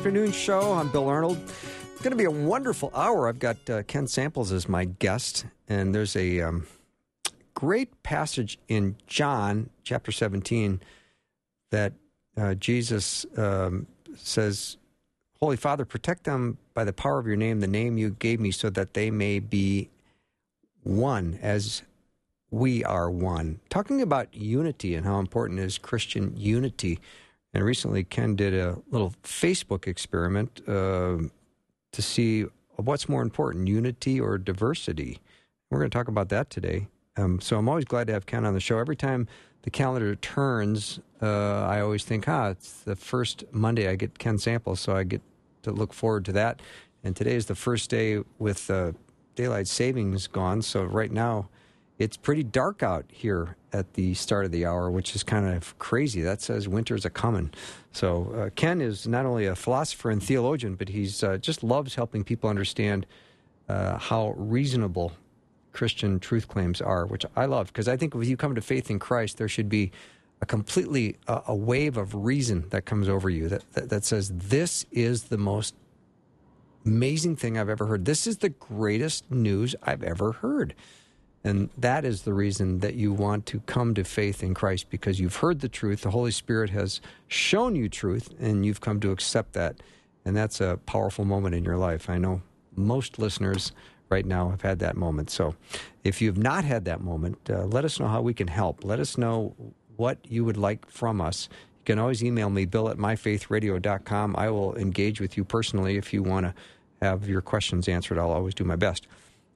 Afternoon show. I'm Bill Arnold. It's going to be a wonderful hour. I've got uh, Ken Samples as my guest, and there's a um, great passage in John chapter 17 that uh, Jesus um, says, Holy Father, protect them by the power of your name, the name you gave me, so that they may be one as we are one. Talking about unity and how important is Christian unity. And recently, Ken did a little Facebook experiment uh, to see what's more important, unity or diversity. We're going to talk about that today. Um, so I'm always glad to have Ken on the show. Every time the calendar turns, uh, I always think, ah, it's the first Monday I get Ken samples, so I get to look forward to that. And today is the first day with uh, daylight savings gone. So right now, it's pretty dark out here at the start of the hour, which is kind of crazy. That says winter's a coming. So uh, Ken is not only a philosopher and theologian, but he's uh, just loves helping people understand uh, how reasonable Christian truth claims are, which I love because I think if you come to faith in Christ, there should be a completely a wave of reason that comes over you that, that that says this is the most amazing thing I've ever heard. This is the greatest news I've ever heard. And that is the reason that you want to come to faith in Christ because you've heard the truth. The Holy Spirit has shown you truth, and you've come to accept that. And that's a powerful moment in your life. I know most listeners right now have had that moment. So if you've not had that moment, uh, let us know how we can help. Let us know what you would like from us. You can always email me, bill at myfaithradio.com. I will engage with you personally if you want to have your questions answered. I'll always do my best.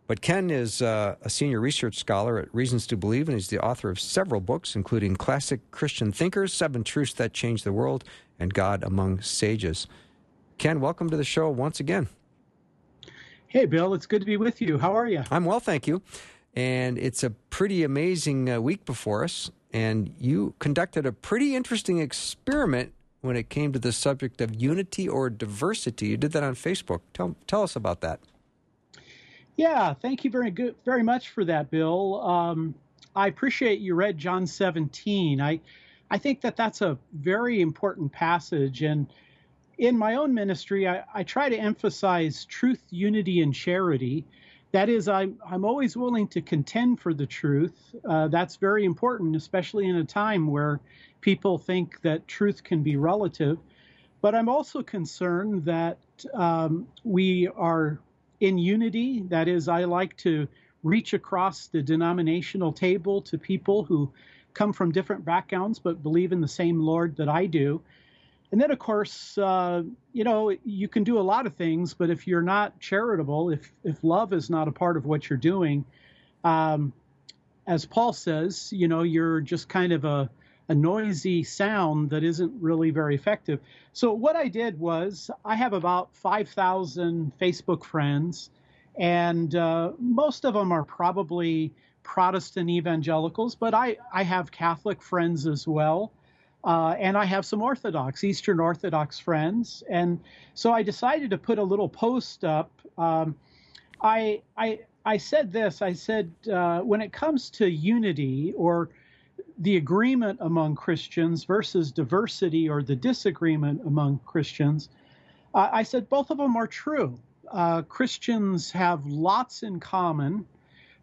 But Ken is uh, a senior research scholar at Reasons to Believe, and he's the author of several books, including Classic Christian Thinkers, Seven Truths That Changed the World, and God Among Sages. Ken, welcome to the show once again. Hey, Bill, it's good to be with you. How are you? I'm well, thank you. And it's a pretty amazing uh, week before us. And you conducted a pretty interesting experiment when it came to the subject of unity or diversity. You did that on Facebook. Tell, tell us about that. Yeah, thank you very good, very much for that, Bill. Um, I appreciate you read John 17. I, I think that that's a very important passage, and in my own ministry, I, I try to emphasize truth, unity, and charity. That is, I'm I'm always willing to contend for the truth. Uh, that's very important, especially in a time where people think that truth can be relative. But I'm also concerned that um, we are in unity. That is, I like to reach across the denominational table to people who come from different backgrounds but believe in the same Lord that I do. And then, of course, uh, you know, you can do a lot of things, but if you're not charitable, if if love is not a part of what you're doing, um, as Paul says, you know, you're just kind of a a noisy sound that isn't really very effective. So what I did was I have about 5,000 Facebook friends, and uh, most of them are probably Protestant evangelicals, but I, I have Catholic friends as well. Uh, and I have some Orthodox, Eastern Orthodox friends. And so I decided to put a little post up. Um, I, I, I said this I said, uh, when it comes to unity or the agreement among Christians versus diversity or the disagreement among Christians, uh, I said both of them are true. Uh, Christians have lots in common,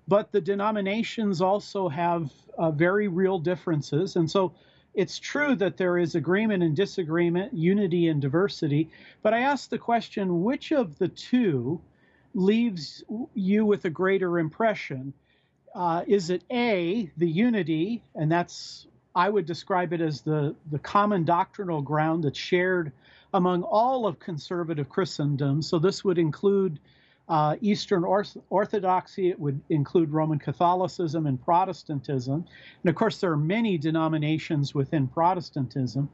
but the denominations also have uh, very real differences. And so it's true that there is agreement and disagreement, unity and diversity. But I asked the question which of the two leaves you with a greater impression? Uh, is it A, the unity, and that's, I would describe it as the, the common doctrinal ground that's shared among all of conservative Christendom. So this would include uh, Eastern Orthodoxy, it would include Roman Catholicism and Protestantism. And of course, there are many denominations within Protestantism.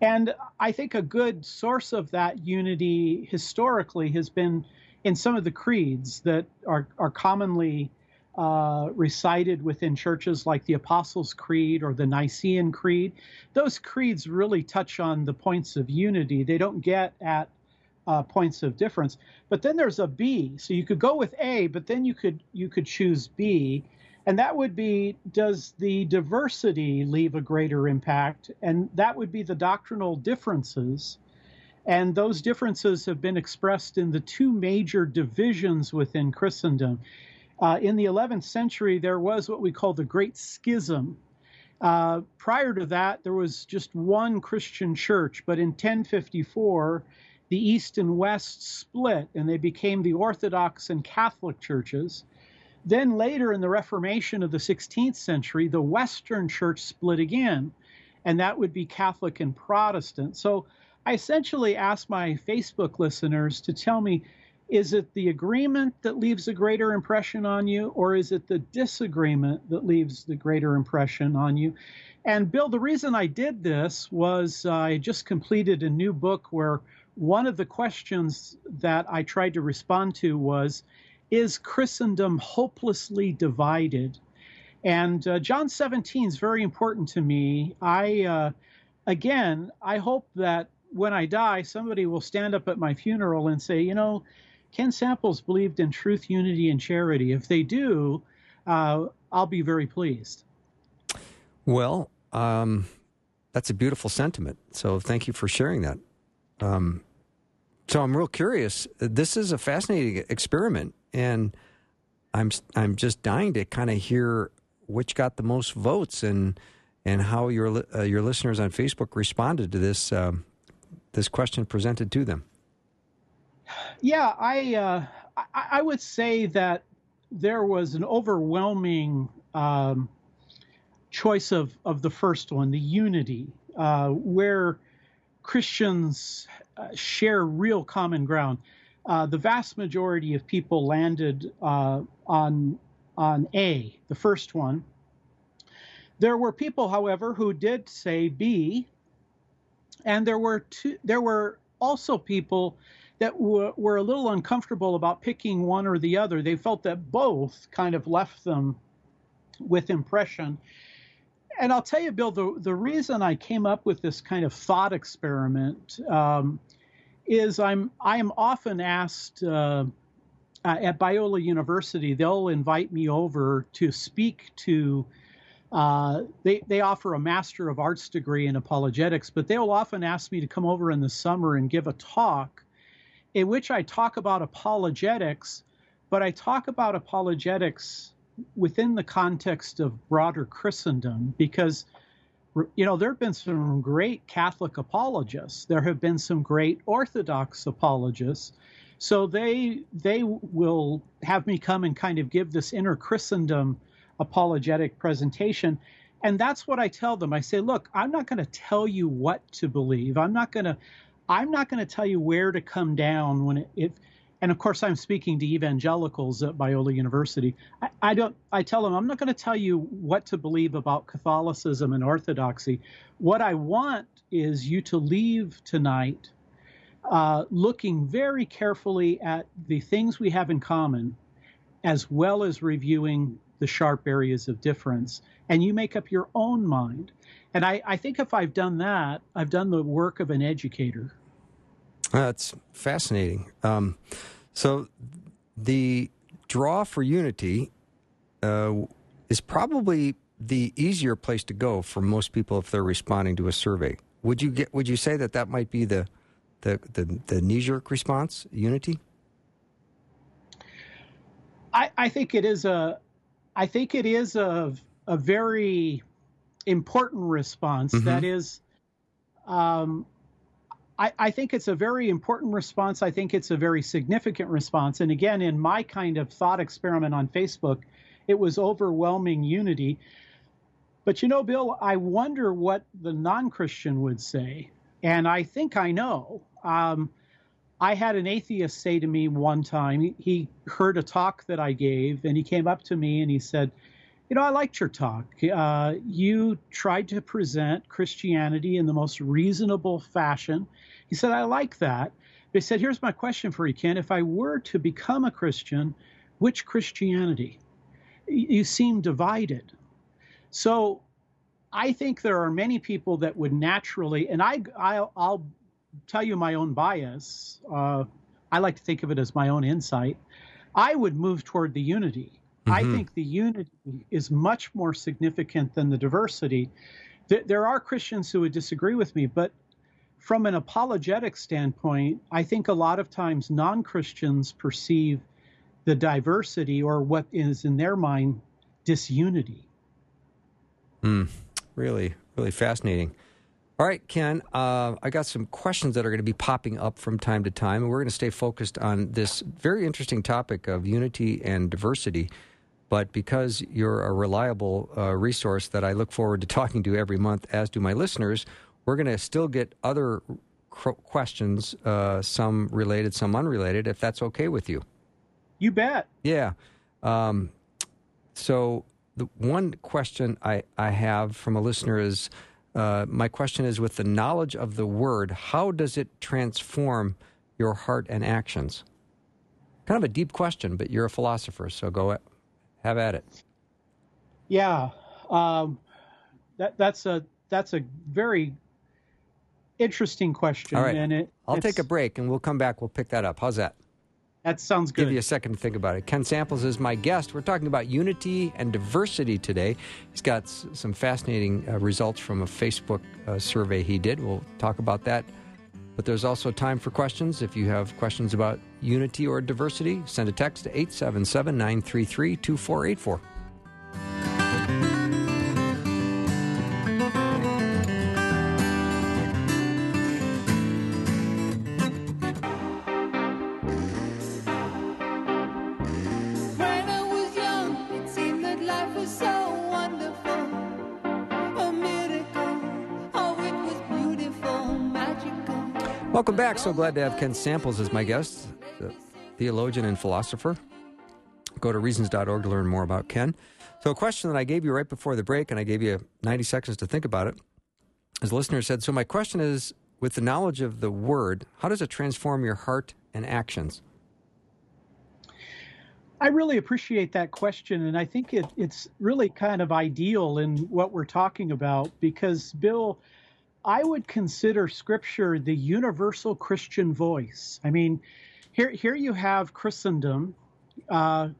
And I think a good source of that unity historically has been in some of the creeds that are, are commonly uh, recited within churches like the Apostles' Creed or the Nicene Creed. Those creeds really touch on the points of unity. They don't get at uh, points of difference. But then there's a B. So you could go with A, but then you could you could choose B, and that would be does the diversity leave a greater impact? And that would be the doctrinal differences. And those differences have been expressed in the two major divisions within Christendom. Uh, in the 11th century, there was what we call the Great Schism. Uh, prior to that, there was just one Christian church, but in 1054, the East and West split and they became the Orthodox and Catholic churches. Then later in the Reformation of the 16th century, the Western church split again, and that would be Catholic and Protestant. So I essentially asked my Facebook listeners to tell me is it the agreement that leaves a greater impression on you, or is it the disagreement that leaves the greater impression on you? And Bill, the reason I did this was I just completed a new book where one of the questions that I tried to respond to was Is Christendom hopelessly divided? And uh, John 17 is very important to me. I, uh, again, I hope that when I die, somebody will stand up at my funeral and say, you know, Ken Samples believed in truth, unity, and charity. If they do, uh, I'll be very pleased. Well, um, that's a beautiful sentiment. So thank you for sharing that. Um, so I'm real curious. This is a fascinating experiment, and I'm I'm just dying to kind of hear which got the most votes and and how your uh, your listeners on Facebook responded to this um, this question presented to them. Yeah, I, uh, I, I would say that there was an overwhelming um, choice of of the first one, the unity, uh, where Christians uh, share real common ground. Uh, the vast majority of people landed uh, on on A, the first one. There were people, however, who did say B, and there were two, there were also people that were, were a little uncomfortable about picking one or the other. They felt that both kind of left them with impression and I'll tell you, Bill, the, the reason I came up with this kind of thought experiment um, is I'm I am often asked uh, at Biola University, they'll invite me over to speak to. Uh, they they offer a Master of Arts degree in apologetics, but they'll often ask me to come over in the summer and give a talk, in which I talk about apologetics, but I talk about apologetics within the context of broader Christendom, because you know there have been some great Catholic apologists, there have been some great Orthodox apologists, so they they will have me come and kind of give this inner Christendom apologetic presentation. And that's what I tell them. I say, look, I'm not going to tell you what to believe. I'm not going to I'm not going to tell you where to come down when it, and of course I'm speaking to evangelicals at Biola University. I, I don't. I tell them I'm not going to tell you what to believe about Catholicism and Orthodoxy. What I want is you to leave tonight uh, looking very carefully at the things we have in common, as well as reviewing the sharp areas of difference, and you make up your own mind. And I, I think if I've done that, I've done the work of an educator. That's fascinating. Um, so the draw for Unity uh, is probably the easier place to go for most people if they're responding to a survey. Would you get? Would you say that that might be the the the, the knee jerk response? Unity. I, I think it is a. I think it is a a very important response. Mm-hmm. That is, um, I, I, think it's a very important response. I think it's a very significant response. And again, in my kind of thought experiment on Facebook, it was overwhelming unity. But you know, Bill, I wonder what the non Christian would say. And I think I know. Um, I had an atheist say to me one time, he, he heard a talk that I gave, and he came up to me and he said, you know, I liked your talk. Uh, you tried to present Christianity in the most reasonable fashion. He said, I like that. He said, Here's my question for you, Ken. If I were to become a Christian, which Christianity? You seem divided. So I think there are many people that would naturally, and I, I'll, I'll tell you my own bias. Uh, I like to think of it as my own insight. I would move toward the unity Mm-hmm. I think the unity is much more significant than the diversity. There are Christians who would disagree with me, but from an apologetic standpoint, I think a lot of times non Christians perceive the diversity or what is in their mind disunity. Mm, really, really fascinating. All right, Ken, uh, I got some questions that are going to be popping up from time to time, and we're going to stay focused on this very interesting topic of unity and diversity. But because you're a reliable uh, resource that I look forward to talking to every month, as do my listeners, we're going to still get other cr- questions, uh, some related, some unrelated, if that's okay with you. You bet. Yeah. Um, so the one question I, I have from a listener is uh, my question is with the knowledge of the word, how does it transform your heart and actions? Kind of a deep question, but you're a philosopher, so go have at it. Yeah, um, that that's a that's a very interesting question. All right. And it, I'll take a break and we'll come back. We'll pick that up. How's that? That sounds good. Give you a second to think about it. Ken Samples is my guest. We're talking about unity and diversity today. He's got s- some fascinating uh, results from a Facebook uh, survey he did. We'll talk about that. But there's also time for questions. If you have questions about unity or diversity, send a text to 877 933 2484. Back. So glad to have Ken Samples as my guest, the theologian and philosopher. Go to reasons.org to learn more about Ken. So, a question that I gave you right before the break, and I gave you 90 seconds to think about it, as a listener said, So, my question is with the knowledge of the word, how does it transform your heart and actions? I really appreciate that question, and I think it, it's really kind of ideal in what we're talking about because, Bill, I would consider Scripture the universal Christian voice. I mean, here here you have Christendom, uh,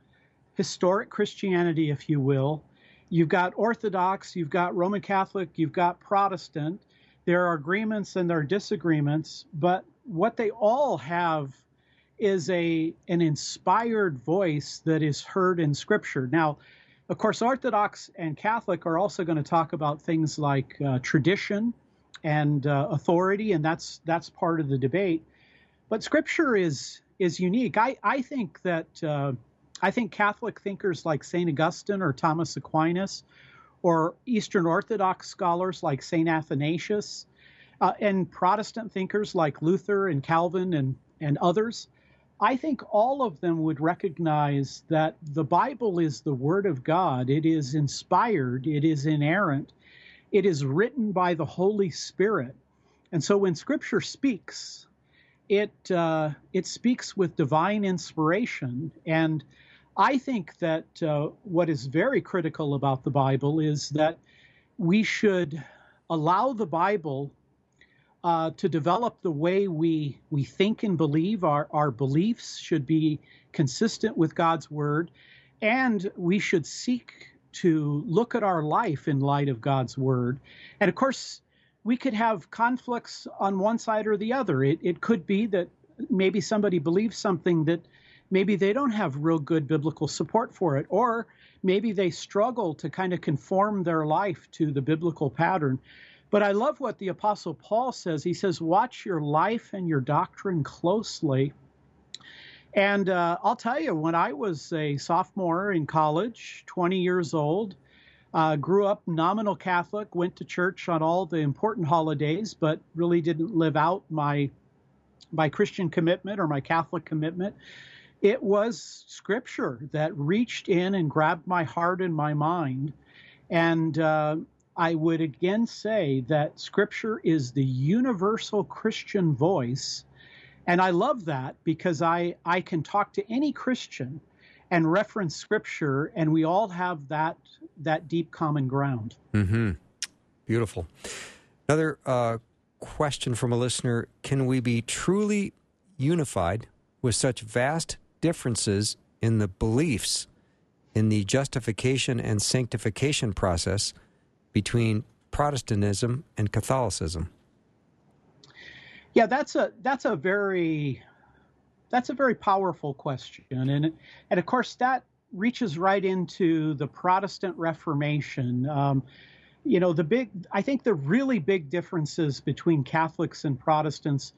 historic Christianity, if you will. You've got Orthodox, you've got Roman Catholic, you've got Protestant. There are agreements and there are disagreements, but what they all have is a an inspired voice that is heard in Scripture. Now, of course, Orthodox and Catholic are also going to talk about things like uh, tradition and uh, authority, and that's that's part of the debate. But Scripture is is unique. I I think that uh, I think Catholic thinkers like Saint Augustine or Thomas Aquinas, or Eastern Orthodox scholars like Saint Athanasius, uh, and Protestant thinkers like Luther and Calvin and and others. I think all of them would recognize that the Bible is the Word of God. It is inspired. It is inerrant it is written by the Holy Spirit. And so when Scripture speaks, it uh, it speaks with divine inspiration. And I think that uh, what is very critical about the Bible is that we should allow the Bible uh, to develop the way we we think and believe. Our our beliefs should be consistent with God's word, and we should seek to look at our life in light of God's word. And of course, we could have conflicts on one side or the other. It, it could be that maybe somebody believes something that maybe they don't have real good biblical support for it, or maybe they struggle to kind of conform their life to the biblical pattern. But I love what the Apostle Paul says. He says, Watch your life and your doctrine closely and uh, I'll tell you, when I was a sophomore in college, 20 years old, uh, grew up nominal Catholic, went to church on all the important holidays, but really didn't live out my my Christian commitment or my Catholic commitment. it was scripture that reached in and grabbed my heart and my mind. And uh, I would again say that scripture is the universal Christian voice. And I love that because I, I can talk to any Christian and reference scripture, and we all have that, that deep common ground. Mm-hmm. Beautiful. Another uh, question from a listener Can we be truly unified with such vast differences in the beliefs in the justification and sanctification process between Protestantism and Catholicism? Yeah, that's a that's a very that's a very powerful question, and and of course that reaches right into the Protestant Reformation. Um, you know, the big I think the really big differences between Catholics and Protestants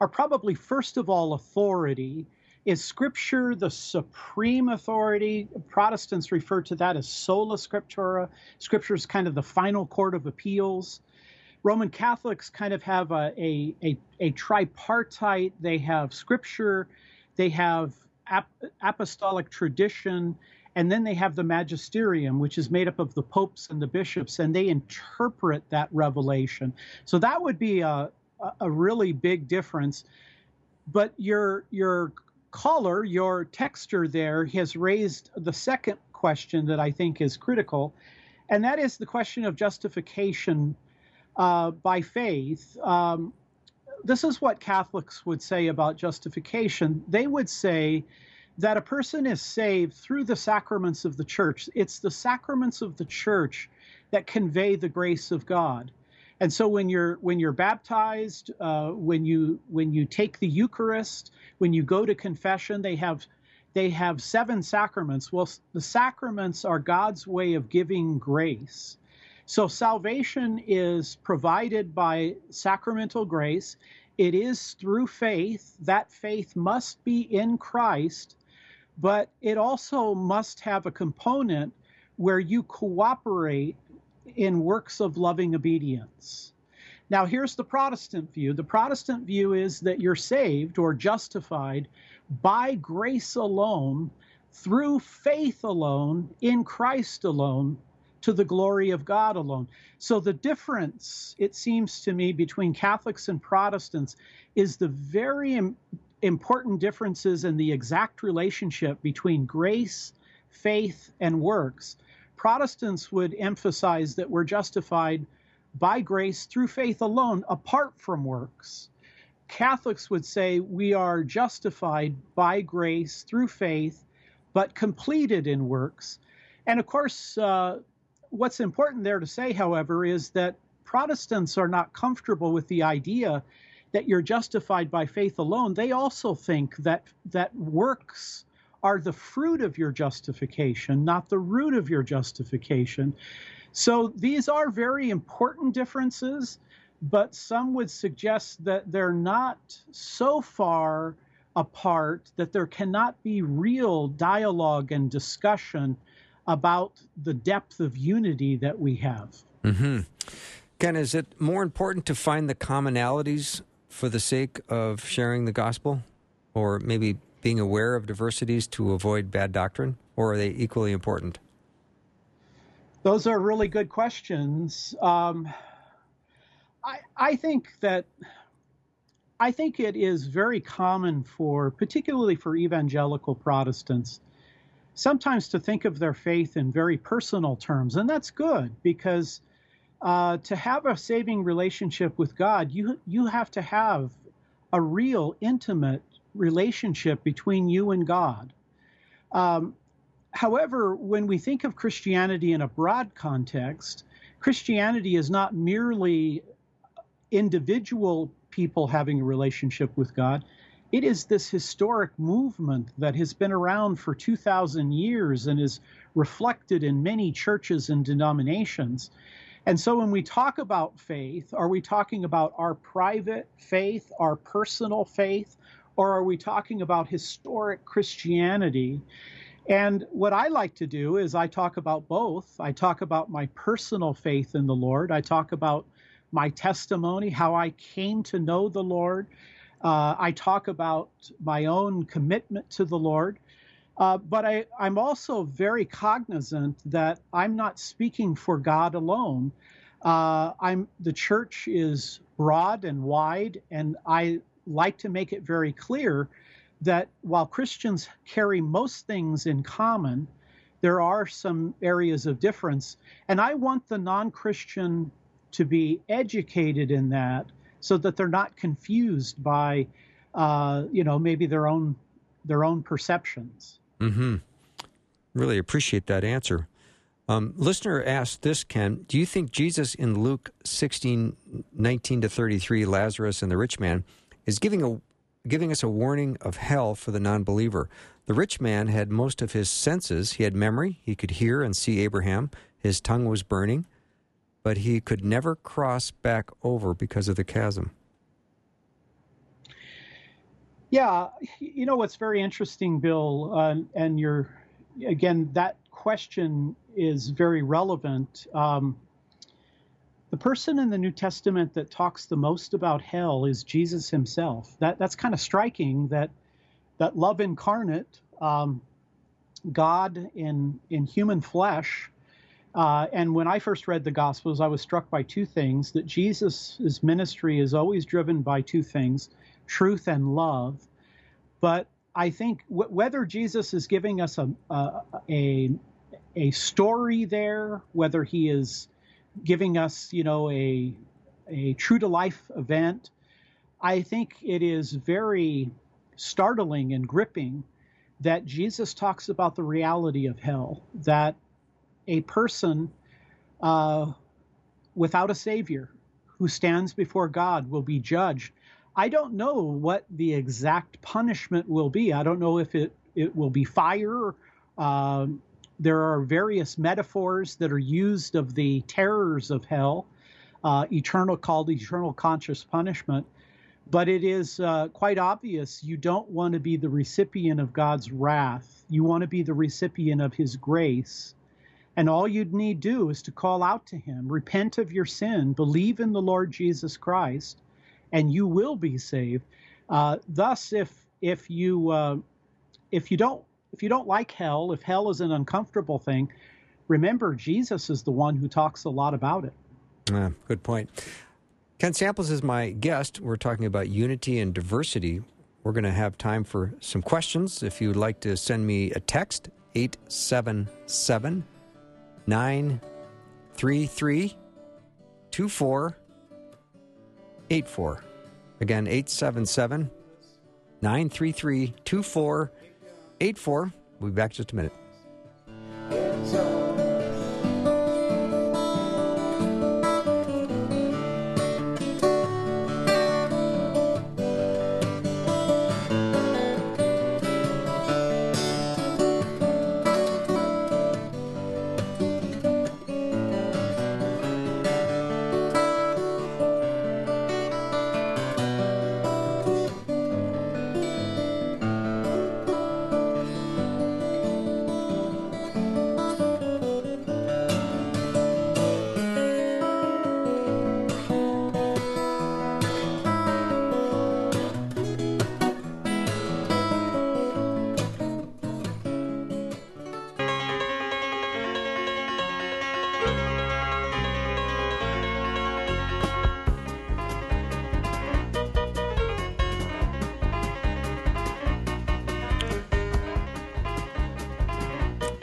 are probably first of all authority is Scripture the supreme authority? Protestants refer to that as sola scriptura. Scripture is kind of the final court of appeals. Roman Catholics kind of have a, a, a, a tripartite. They have Scripture, they have ap- apostolic tradition, and then they have the magisterium, which is made up of the popes and the bishops, and they interpret that revelation. So that would be a, a really big difference. But your your caller, your texter there, has raised the second question that I think is critical, and that is the question of justification uh, by faith. Um, this is what Catholics would say about justification. They would say that a person is saved through the sacraments of the church. It's the sacraments of the church that convey the grace of God. And so when you're when you're baptized, uh, when you when you take the Eucharist, when you go to confession, they have they have seven sacraments. Well, the sacraments are God's way of giving grace. So salvation is provided by sacramental grace. It is through faith. That faith must be in Christ, but it also must have a component where you cooperate in works of loving obedience. Now, here's the Protestant view the Protestant view is that you're saved or justified by grace alone, through faith alone, in Christ alone, to the glory of God alone. So, the difference, it seems to me, between Catholics and Protestants is the very Im- important differences in the exact relationship between grace, faith, and works. Protestants would emphasize that we're justified by grace through faith alone, apart from works. Catholics would say we are justified by grace through faith, but completed in works. And of course, uh, what's important there to say, however, is that Protestants are not comfortable with the idea that you're justified by faith alone. They also think that that works are the fruit of your justification, not the root of your justification. So these are very important differences, but some would suggest that they're not so far apart that there cannot be real dialogue and discussion about the depth of unity that we have. Mm-hmm. Ken, is it more important to find the commonalities for the sake of sharing the gospel? Or maybe being aware of diversities to avoid bad doctrine, or are they equally important? Those are really good questions. Um, I, I think that I think it is very common for, particularly for evangelical Protestants, sometimes to think of their faith in very personal terms, and that's good because uh, to have a saving relationship with God, you you have to have a real intimate relationship between you and God. Um, however, when we think of Christianity in a broad context, Christianity is not merely individual people having a relationship with God. It is this historic movement that has been around for 2,000 years and is reflected in many churches and denominations. And so when we talk about faith, are we talking about our private faith, our personal faith, or are we talking about historic Christianity? And what I like to do is I talk about both. I talk about my personal faith in the Lord. I talk about my testimony, how I came to know the Lord. Uh, I talk about my own commitment to the Lord. Uh, but I, I'm also very cognizant that I'm not speaking for God alone. Uh, I'm the church is broad and wide, and I like to make it very clear that while Christians carry most things in common, there are some areas of difference. And I want the non Christian to be educated in that so that they're not confused by, uh, you know, maybe their own their own perceptions. Hmm. Really appreciate that answer. Um, listener asked this, Ken, do you think Jesus in Luke 16, 19 to 33, Lazarus and the rich man, is giving a giving us a warning of hell for the non believer. The rich man had most of his senses. He had memory, he could hear and see Abraham, his tongue was burning, but he could never cross back over because of the chasm. Yeah, you know what's very interesting, Bill, uh, and you're again that question is very relevant. Um, the person in the New Testament that talks the most about hell is Jesus himself. That that's kind of striking. That that love incarnate, um, God in in human flesh. Uh, and when I first read the Gospels, I was struck by two things: that Jesus' ministry is always driven by two things, truth and love. But I think w- whether Jesus is giving us a, a a a story there, whether he is giving us, you know, a a true to life event. I think it is very startling and gripping that Jesus talks about the reality of hell, that a person uh, without a savior who stands before God will be judged. I don't know what the exact punishment will be. I don't know if it, it will be fire. Um, there are various metaphors that are used of the terrors of hell, uh, eternal called eternal conscious punishment. But it is uh, quite obvious you don't want to be the recipient of God's wrath. You want to be the recipient of His grace. And all you'd need do is to call out to Him, repent of your sin, believe in the Lord Jesus Christ, and you will be saved. Uh, thus, if if you uh, if you don't if you don't like hell, if hell is an uncomfortable thing, remember Jesus is the one who talks a lot about it. Yeah, good point. Ken Samples is my guest. We're talking about unity and diversity. We're going to have time for some questions. If you'd like to send me a text, 877 933 2484. Again, 877 933 2484. We'll be back just a minute.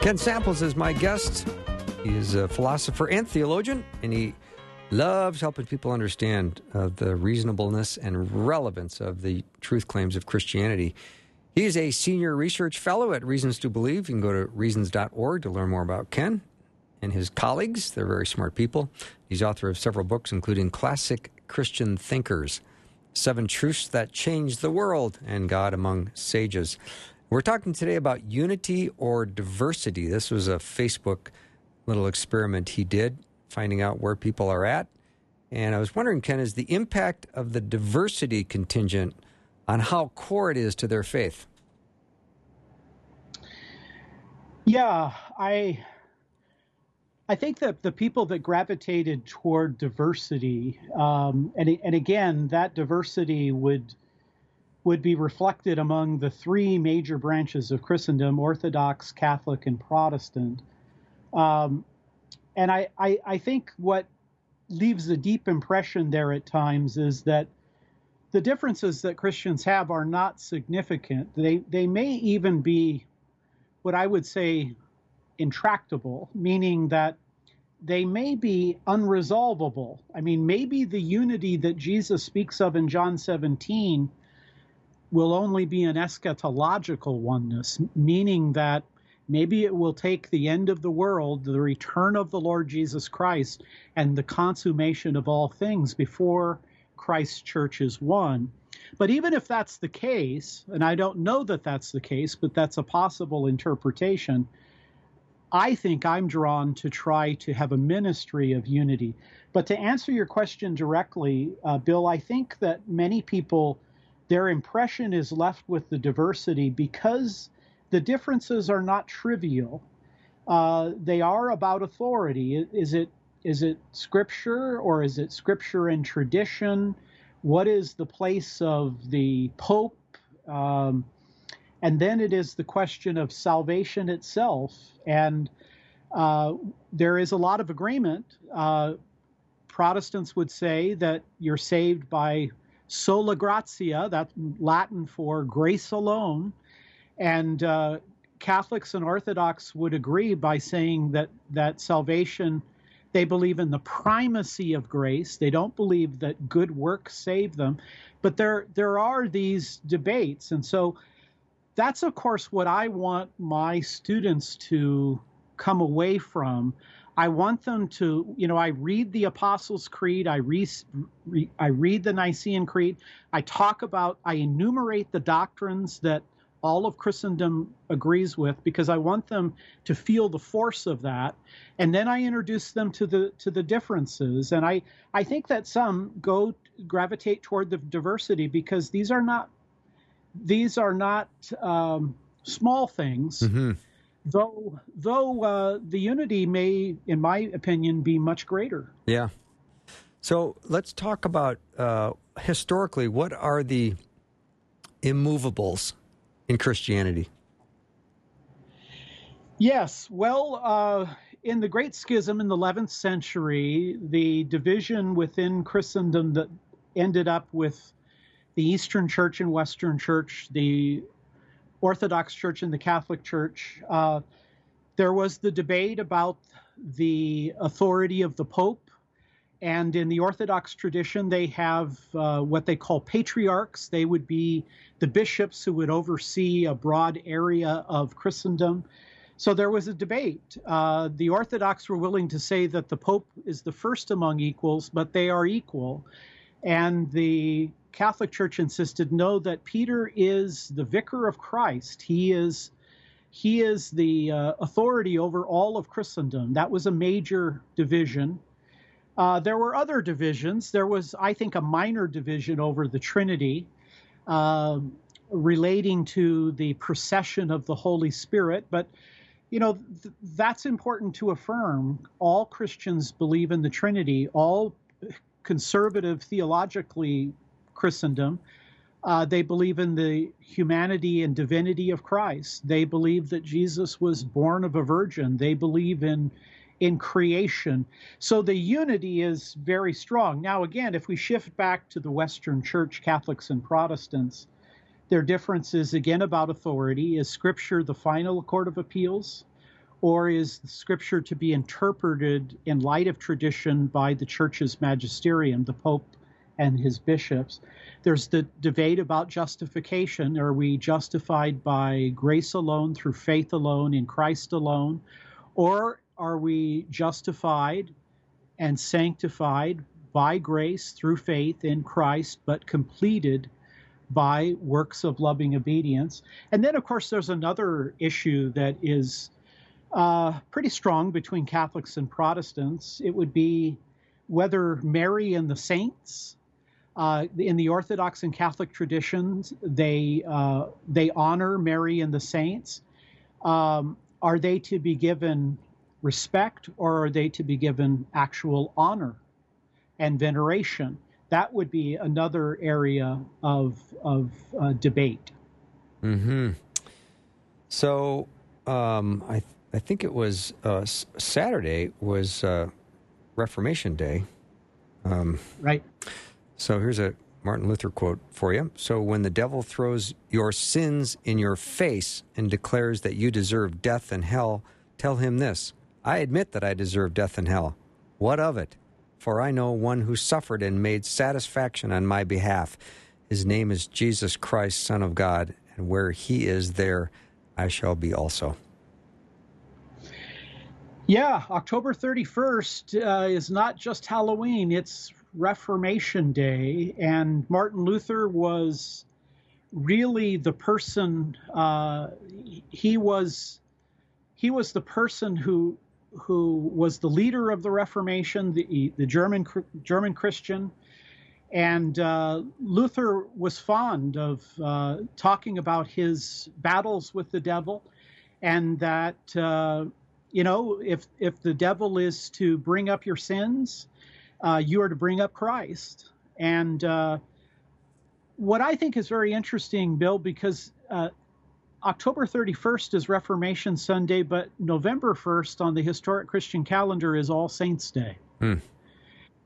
Ken Samples is my guest. He is a philosopher and theologian, and he loves helping people understand uh, the reasonableness and relevance of the truth claims of Christianity. He is a senior research fellow at Reasons to Believe. You can go to reasons.org to learn more about Ken and his colleagues. They're very smart people. He's author of several books, including Classic Christian Thinkers, Seven Truths That Changed the World, and God Among Sages. We're talking today about unity or diversity. This was a Facebook little experiment he did, finding out where people are at. And I was wondering, Ken, is the impact of the diversity contingent on how core it is to their faith? Yeah, I I think that the people that gravitated toward diversity, um, and and again, that diversity would would be reflected among the three major branches of Christendom Orthodox, Catholic, and Protestant. Um, and I, I, I think what leaves a deep impression there at times is that the differences that Christians have are not significant. They, they may even be what I would say intractable, meaning that they may be unresolvable. I mean, maybe the unity that Jesus speaks of in John 17 will only be an eschatological oneness, meaning that maybe it will take the end of the world, the return of the Lord Jesus Christ, and the consummation of all things before Christ's church is one. But even if that's the case, and I don't know that that's the case, but that's a possible interpretation, I think I'm drawn to try to have a ministry of unity. But to answer your question directly, uh, Bill, I think that many people, their impression is left with the diversity because the differences are not trivial. Uh, they are about authority. Is it is it scripture or is it scripture and tradition? What is the place of the pope? Um, and then it is the question of salvation itself. And uh, there is a lot of agreement. Uh, Protestants would say that you're saved by sola gratia, that's Latin for grace alone. And uh, Catholics and Orthodox would agree by saying that, that salvation, they believe in the primacy of grace. They don't believe that good works save them. But there, there are these debates. And so that's of course what I want my students to come away from. I want them to, you know, I read the Apostles' Creed, I read, re, I read the Nicene Creed, I talk about, I enumerate the doctrines that all of Christendom agrees with because I want them to feel the force of that, and then I introduce them to the to the differences. And I I think that some go gravitate toward the diversity because these are not these are not um, small things. Mm-hmm. Though, though uh, the unity may, in my opinion, be much greater. Yeah. So let's talk about uh, historically. What are the immovables in Christianity? Yes. Well, uh, in the Great Schism in the 11th century, the division within Christendom that ended up with the Eastern Church and Western Church, the Orthodox Church and the Catholic Church. Uh, there was the debate about the authority of the Pope. And in the Orthodox tradition, they have uh, what they call patriarchs. They would be the bishops who would oversee a broad area of Christendom. So there was a debate. Uh, the Orthodox were willing to say that the Pope is the first among equals, but they are equal. And the Catholic Church insisted no, that Peter is the vicar of Christ. He is he is the uh, authority over all of Christendom. That was a major division. Uh, there were other divisions. There was, I think, a minor division over the Trinity uh, relating to the procession of the Holy Spirit. But, you know, th- that's important to affirm. All Christians believe in the Trinity. All conservative, theologically Christendom. Uh, they believe in the humanity and divinity of Christ. They believe that Jesus was born of a virgin. They believe in in creation. So the unity is very strong. Now, again, if we shift back to the Western Church, Catholics and Protestants, their difference is again about authority. Is Scripture the final court of appeals? Or is Scripture to be interpreted in light of tradition by the Church's magisterium, the Pope and his bishops. There's the debate about justification. Are we justified by grace alone, through faith alone, in Christ alone? Or are we justified and sanctified by grace through faith in Christ, but completed by works of loving obedience? And then, of course, there's another issue that is uh, pretty strong between Catholics and Protestants. It would be whether Mary and the saints uh, in the Orthodox and Catholic traditions, they uh, they honor Mary and the saints. Um, are they to be given respect, or are they to be given actual honor and veneration? that would be another area of of uh, debate. Hmm. So um, I I think it was uh, Saturday was uh, Reformation Day. Um, right. So here's a Martin Luther quote for you. So when the devil throws your sins in your face and declares that you deserve death and hell, tell him this I admit that I deserve death and hell. What of it? For I know one who suffered and made satisfaction on my behalf. His name is Jesus Christ, Son of God, and where he is, there I shall be also. Yeah, October 31st uh, is not just Halloween, it's Reformation Day, and Martin Luther was really the person. Uh, he was he was the person who who was the leader of the Reformation, the the German German Christian, and uh, Luther was fond of uh, talking about his battles with the devil, and that uh, you know if if the devil is to bring up your sins, uh, you are to bring up Christ. And uh, what I think is very interesting, Bill, because uh, October 31st is Reformation Sunday, but November 1st on the historic Christian calendar is All Saints' Day. Hmm.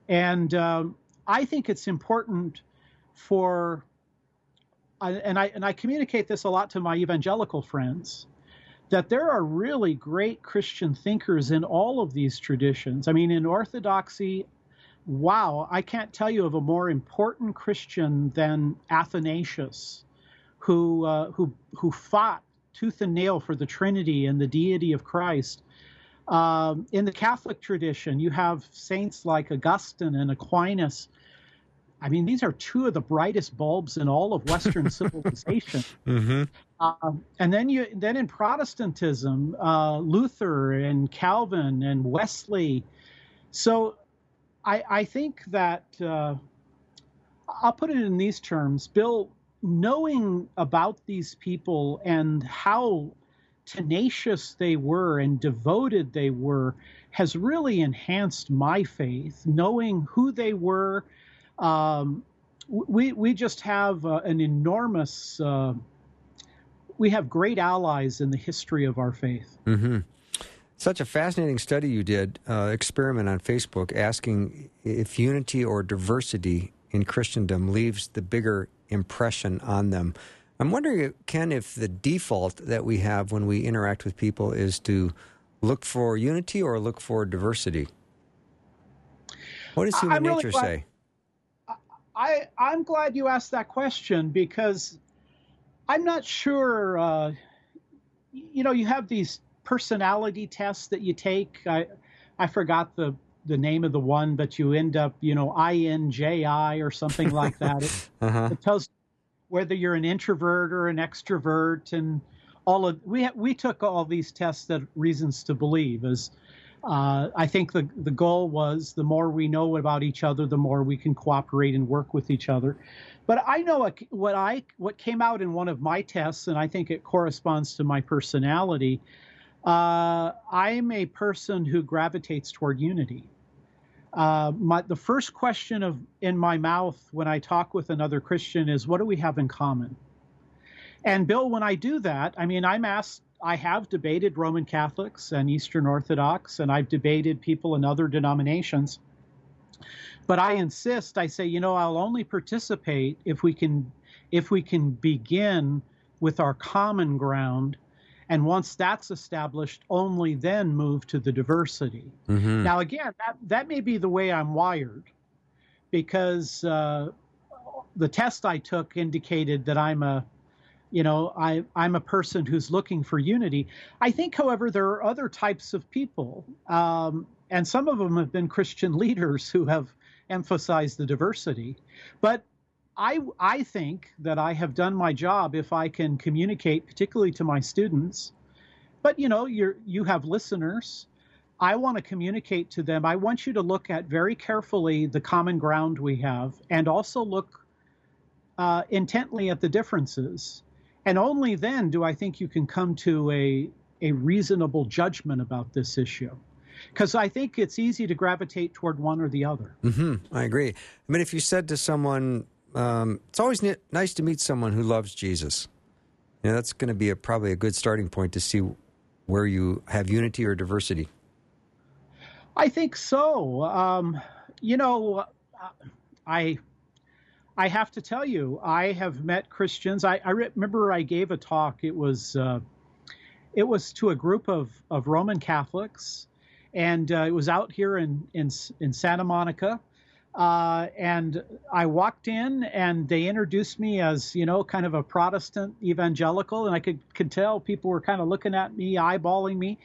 And um, I think it's important for, and I and I communicate this a lot to my evangelical friends, that there are really great Christian thinkers in all of these traditions. I mean, in Orthodoxy, wow, I can't tell you of a more important Christian than Athanasius, who uh, who who fought tooth and nail for the Trinity and the deity of Christ. Um, in the Catholic tradition, you have saints like Augustine and Aquinas. I mean, these are two of the brightest bulbs in all of Western civilization. Mm-hmm. Uh, and then you, then in Protestantism, uh, Luther and Calvin and Wesley. So I, I think that uh, I'll put it in these terms, Bill. Knowing about these people and how tenacious they were and devoted they were has really enhanced my faith. Knowing who they were, um, we we just have uh, an enormous. Uh, we have great allies in the history of our faith. Mm-hmm. Such a fascinating study you did, uh, experiment on Facebook, asking if unity or diversity in Christendom leaves the bigger impression on them. I'm wondering, Ken, if the default that we have when we interact with people is to look for unity or look for diversity. What does human really nature glad, say? I, I'm glad you asked that question because I'm not sure. Uh, you know, you have these personality tests that you take. I I forgot the the name of the one, but you end up, you know, INJI or something like that. It, uh-huh. it tells whether you're an introvert or an extrovert, and all of we we took all these tests that reasons to believe. As uh, I think the the goal was the more we know about each other, the more we can cooperate and work with each other. But I know what, what I what came out in one of my tests, and I think it corresponds to my personality uh, I'm a person who gravitates toward unity. Uh, my, the first question of in my mouth when I talk with another Christian is, "What do we have in common?" And Bill, when I do that, I mean, I'm asked. I have debated Roman Catholics and Eastern Orthodox, and I've debated people in other denominations. But I insist. I say, you know, I'll only participate if we can, if we can begin with our common ground and once that's established, only then move to the diversity. Mm-hmm. Now, again, that, that may be the way I'm wired because uh, the test I took indicated that I'm a you know I, i'm a person who's looking for unity i think however there are other types of people um, and some of them have been christian leaders who have emphasized the diversity but I, I think that I have done my job if I can communicate, particularly to my students. But you know, you you have listeners. I want to communicate to them. I want you to look at very carefully the common ground we have, and also look uh, intently at the differences. And only then do I think you can come to a a reasonable judgment about this issue. because I think it's easy to gravitate toward one or the other. Mm-hmm. I agree. I mean, if you said to someone, um, "It's always n- nice to meet someone who loves Jesus," you know, that's going to be a, probably a good starting point to see where you have unity or diversity. I think so. Um, you know, I I have to tell you, I have met Christians. I, I remember I gave a talk. It was uh, it was to a group of, of Roman Catholics, and uh, it was out here in in, in Santa Monica. Uh, and I walked in, and they introduced me as you know, kind of a Protestant evangelical, and I could could tell people were kind of looking at me, eyeballing me.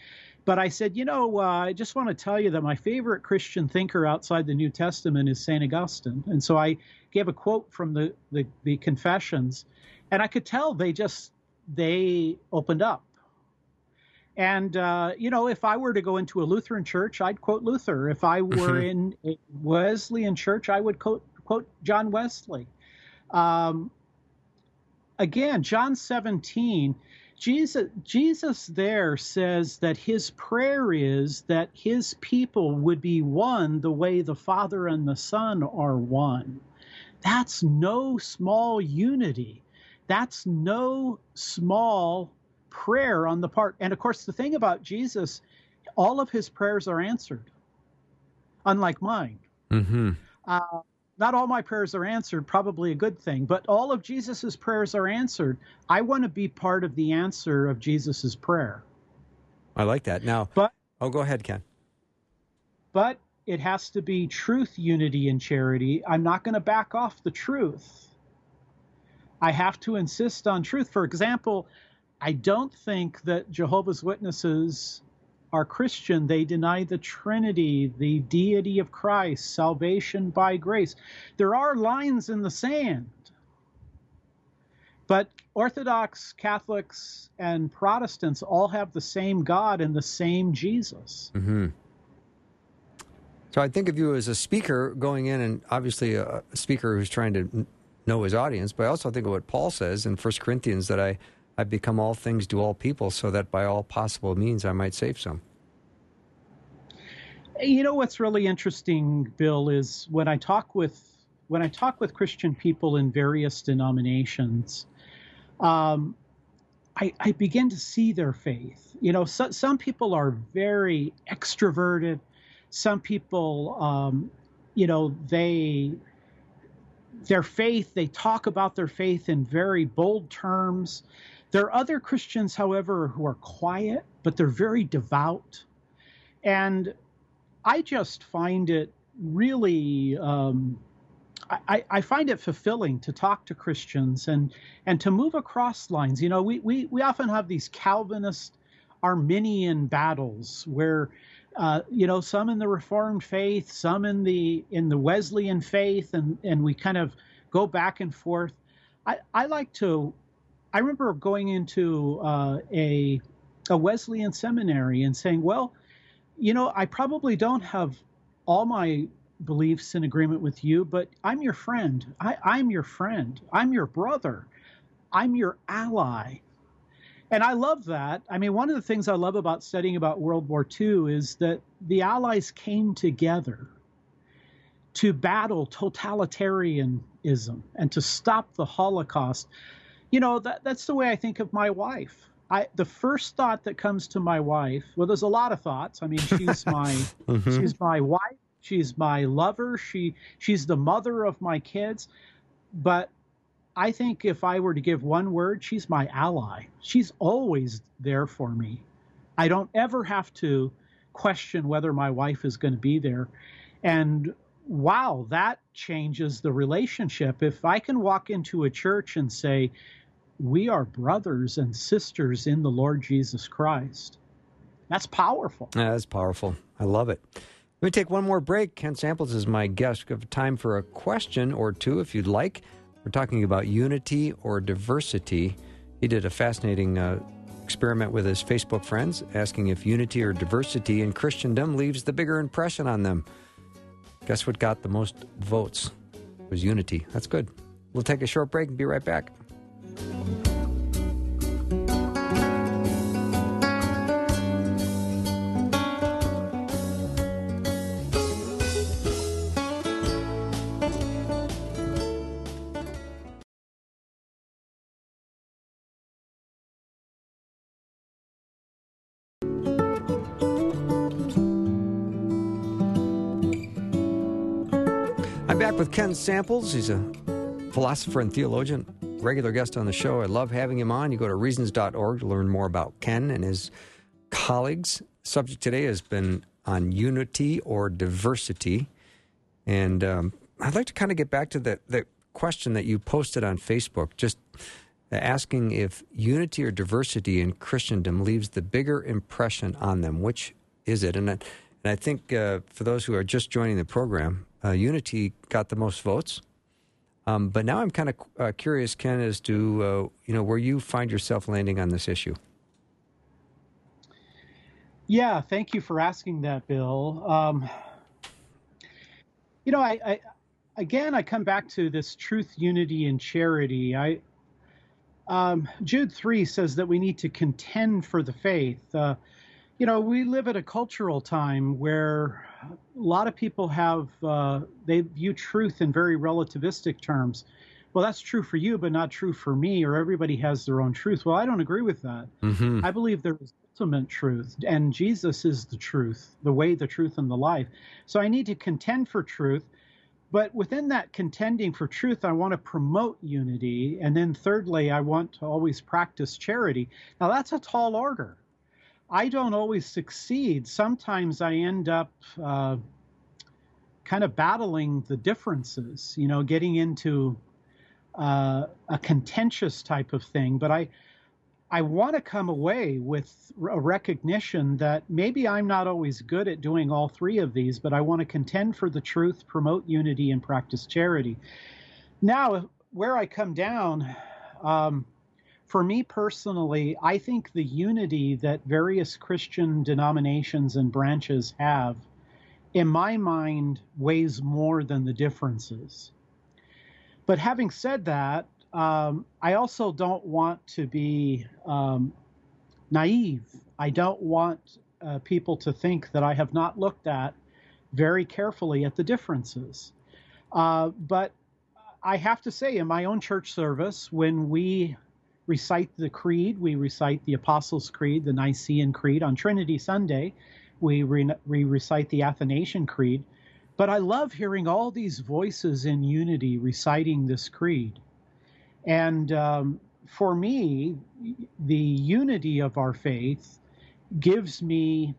But I said, you know, uh, I just want to tell you that my favorite Christian thinker outside the New Testament is St. Augustine. And so I gave a quote from the, the, the Confessions, and I could tell they just, they opened up. And, uh, you know, if I were to go into a Lutheran church, I'd quote Luther. If I were in a Wesleyan church, I would quote, quote John Wesley. Um, again, John 17 Jesus, Jesus there says that his prayer is that his people would be one the way the Father and the Son are one. That's no small unity. That's no small prayer on the part. And of course, the thing about Jesus, all of his prayers are answered, unlike mine. Mm-hmm. Uh, not all my prayers are answered, probably a good thing, but all of Jesus's prayers are answered. I want to be part of the answer of Jesus's prayer. I like that. Now, but oh, go ahead, Ken. But it has to be truth, unity, and charity. I'm not going to back off the truth. I have to insist on truth. For example, I don't think that Jehovah's Witnesses are Christian, they deny the Trinity, the deity of Christ, salvation by grace. There are lines in the sand. But Orthodox Catholics and Protestants all have the same God and the same Jesus. Mm-hmm. So I think of you as a speaker going in, and obviously a speaker who's trying to know his audience. But I also think of what Paul says in 1 Corinthians that I I've become all things to all people so that by all possible means I might save some. You know what's really interesting, Bill, is when I talk with when I talk with Christian people in various denominations, um, I, I, begin to see their faith. You know, so, some people are very extroverted. Some people, um, you know, they their faith. They talk about their faith in very bold terms. There are other Christians, however, who are quiet, but they're very devout. And I just find it really, um, I, I, find it fulfilling to talk to Christians and, and to move across lines. You know, we, we, we often have these Calvinist Arminian battles where, uh, you know, some in the Reformed faith, some in the in the Wesleyan faith, and, and we kind of go back and forth. I, I like to I remember going into uh, a a Wesleyan seminary and saying, "Well, you know, I probably don't have all my beliefs in agreement with you, but I'm your friend. I, I'm your friend. I'm your brother. I'm your ally." And I love that. I mean, one of the things I love about studying about World War II is that the Allies came together to battle totalitarianism and to stop the Holocaust you know that that's the way I think of my wife. I the first thought that comes to my wife. Well, there's a lot of thoughts. I mean, she's my mm-hmm. she's my wife. She's my lover. She she's the mother of my kids. But I think if I were to give one word, she's my ally. She's always there for me. I don't ever have to question whether my wife is going to be there. And wow, that changes the relationship. If I can walk into a church and say, we are brothers and sisters in the Lord Jesus Christ. That's powerful. Yeah, that's powerful. I love it. Let me take one more break. Ken Samples is my guest. We have time for a question or two if you'd like. We're talking about unity or diversity. He did a fascinating uh, experiment with his Facebook friends, asking if unity or diversity in Christendom leaves the bigger impression on them. Guess what got the most votes? It was unity. That's good. We'll take a short break and be right back. Ken Samples. He's a philosopher and theologian, regular guest on the show. I love having him on. You go to reasons.org to learn more about Ken and his colleagues. Subject today has been on unity or diversity. And um, I'd like to kind of get back to the, the question that you posted on Facebook, just asking if unity or diversity in Christendom leaves the bigger impression on them. Which is it? And, and I think uh, for those who are just joining the program, uh, unity got the most votes. Um, but now I'm kind of uh, curious, Ken, as to uh, you know where you find yourself landing on this issue. Yeah, thank you for asking that, Bill. Um, you know, I, I, again I come back to this truth, unity, and charity. I um, Jude three says that we need to contend for the faith. Uh, you know, we live at a cultural time where a lot of people have uh, they view truth in very relativistic terms. Well, that's true for you, but not true for me, or everybody has their own truth. Well, I don't agree with that. Mm-hmm. I believe there is ultimate truth, and Jesus is the truth, the way, the truth, and the life. So I need to contend for truth. But within that contending for truth, I want to promote unity. And then, thirdly, I want to always practice charity. Now, that's a tall order. I don't always succeed. Sometimes I end up uh, kind of battling the differences, you know, getting into uh, a contentious type of thing. But I, I want to come away with a recognition that maybe I'm not always good at doing all three of these, but I want to contend for the truth, promote unity, and practice charity. Now, where I come down, um, for me personally, I think the unity that various Christian denominations and branches have, in my mind, weighs more than the differences. But having said that, um, I also don't want to be um, naive. I don't want uh, people to think that I have not looked at very carefully at the differences. Uh, but I have to say, in my own church service, when we recite the creed. We recite the Apostles' Creed, the Nicene Creed. On Trinity Sunday, we, re- we recite the Athanasian Creed. But I love hearing all these voices in unity reciting this creed. And um, for me, the unity of our faith gives me.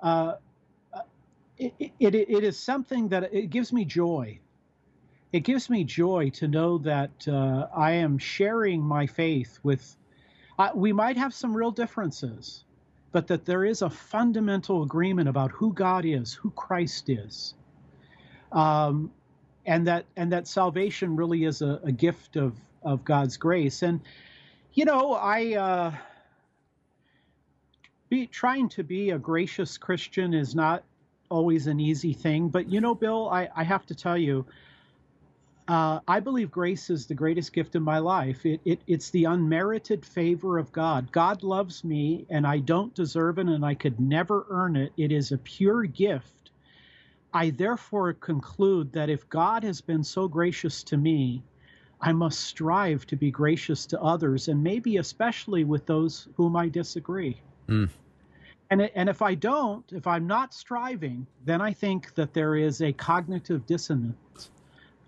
Uh, it, it, it is something that it gives me joy it gives me joy to know that uh, I am sharing my faith with. Uh, we might have some real differences, but that there is a fundamental agreement about who God is, who Christ is, um, and that and that salvation really is a, a, gift of of God's grace. And you know, I. Uh, be, trying to be a gracious Christian is not always an easy thing, but you know, Bill, I, I have to tell you, uh, I believe grace is the greatest gift in my life. It, it, it's the unmerited favor of God. God loves me, and I don't deserve it, and I could never earn it. It is a pure gift. I therefore conclude that if God has been so gracious to me, I must strive to be gracious to others, and maybe especially with those whom I disagree. Mm. And, and if I don't, if I'm not striving, then I think that there is a cognitive dissonance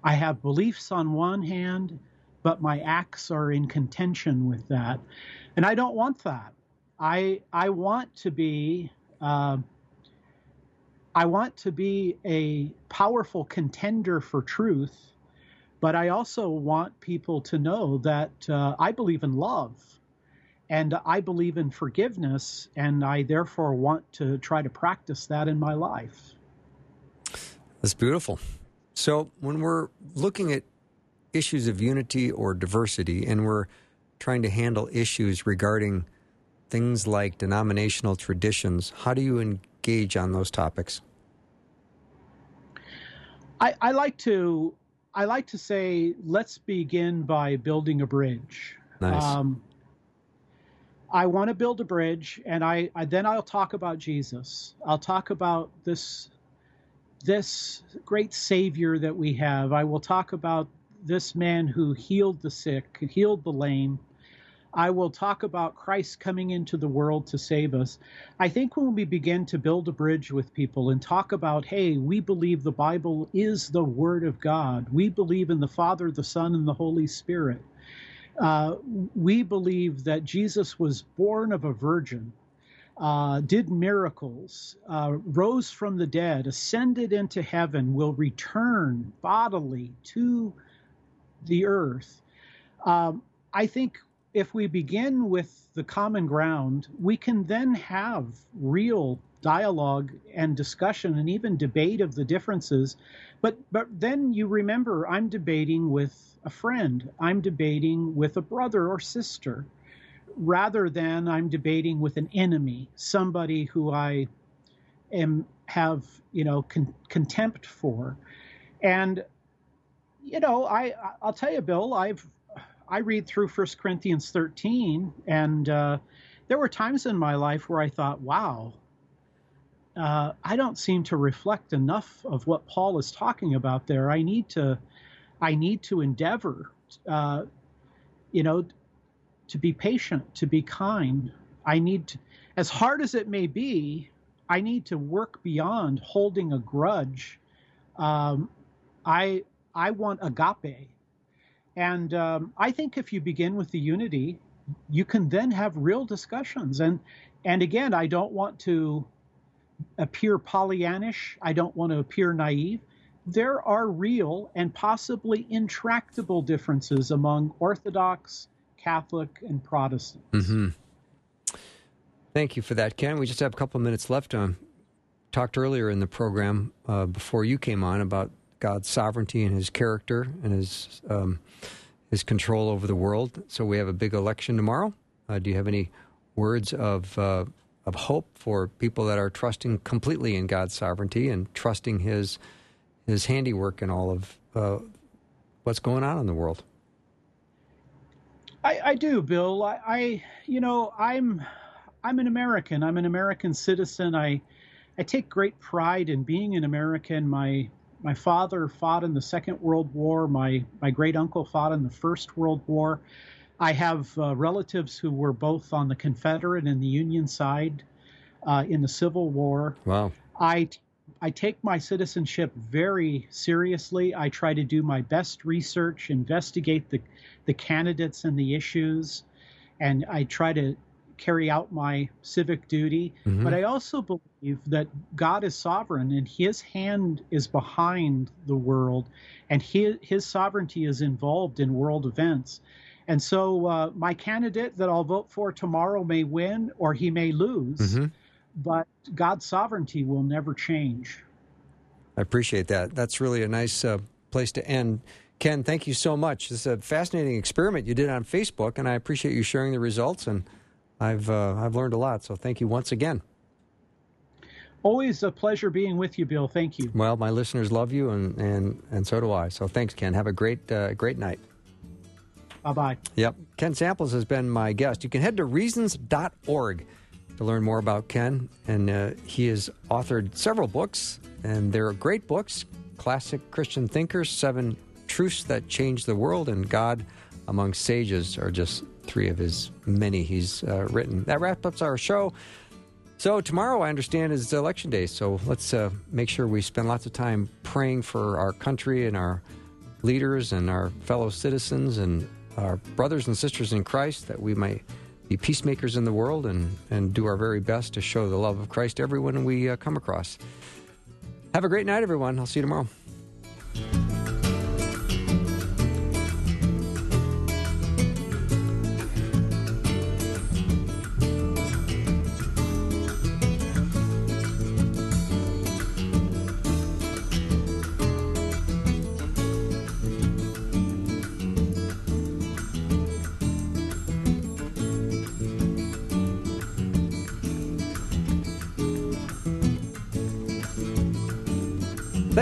I have beliefs on one hand, but my acts are in contention with that. And I don't want that. I, I want to be. Uh, I want to be a powerful contender for truth, but I also want people to know that uh, I believe in love and I believe in forgiveness, and I therefore want to try to practice that in my life. That's beautiful. So when we're looking at issues of unity or diversity and we're trying to handle issues regarding things like denominational traditions, how do you engage on those topics? I, I like to I like to say let's begin by building a bridge. Nice. Um, I want to build a bridge, and I, I then I'll talk about Jesus. I'll talk about this this great Savior that we have. I will talk about this man who healed the sick, healed the lame. I will talk about Christ coming into the world to save us. I think when we begin to build a bridge with people and talk about, hey, we believe the Bible is the Word of God, we believe in the Father, the Son, and the Holy Spirit. Uh, we believe that Jesus was born of a virgin, uh, did miracles, uh, rose from the dead, ascended into heaven, will return bodily to the earth. Um, I think if we begin with the common ground, we can then have real dialogue and discussion and even debate of the differences. But but then you remember I'm debating with a friend. I'm debating with a brother or sister rather than I'm debating with an enemy, somebody who I am have, you know, con- contempt for. And you know, I I'll tell you Bill, I've I read through First Corinthians 13, and uh, there were times in my life where I thought, wow, uh, I don't seem to reflect enough of what Paul is talking about there. I need to, I need to endeavor, uh, you know, to be patient, to be kind. I need to, as hard as it may be, I need to work beyond holding a grudge. Um, I I want agape. And um, I think if you begin with the unity, you can then have real discussions. And and again, I don't want to appear Pollyannish. I don't want to appear naive. There are real and possibly intractable differences among Orthodox, Catholic, and Protestant. Mm-hmm. Thank you for that, Ken. We just have a couple of minutes left. Um, talked earlier in the program uh, before you came on about God's sovereignty and His character and His um, His control over the world. So we have a big election tomorrow. Uh, do you have any words of uh, of hope for people that are trusting completely in God's sovereignty and trusting His His handiwork in all of uh, what's going on in the world? I, I do, Bill. I, I, you know, I'm I'm an American. I'm an American citizen. I I take great pride in being an American. My my father fought in the Second World War. My my great uncle fought in the First World War. I have uh, relatives who were both on the Confederate and the Union side uh, in the Civil War. Wow. I I take my citizenship very seriously. I try to do my best research, investigate the the candidates and the issues, and I try to carry out my civic duty. Mm-hmm. But I also believe that God is sovereign and his hand is behind the world and his, his sovereignty is involved in world events. And so uh, my candidate that I'll vote for tomorrow may win or he may lose, mm-hmm. But God's sovereignty will never change. I appreciate that. That's really a nice uh, place to end. Ken, thank you so much. This is a fascinating experiment you did on Facebook, and I appreciate you sharing the results and I've uh, I've learned a lot. So thank you once again. Always a pleasure being with you, Bill. Thank you. Well, my listeners love you, and and and so do I. So thanks, Ken. Have a great uh, great night. Bye bye. Yep. Ken Samples has been my guest. You can head to reasons.org to learn more about Ken, and uh, he has authored several books, and they're great books. Classic Christian thinkers, seven truths that change the world, and God among sages are just three of his many he's uh, written. That wraps up our show. So tomorrow, I understand, is election day. So let's uh, make sure we spend lots of time praying for our country and our leaders and our fellow citizens and our brothers and sisters in Christ that we might be peacemakers in the world and, and do our very best to show the love of Christ everyone we uh, come across. Have a great night, everyone. I'll see you tomorrow.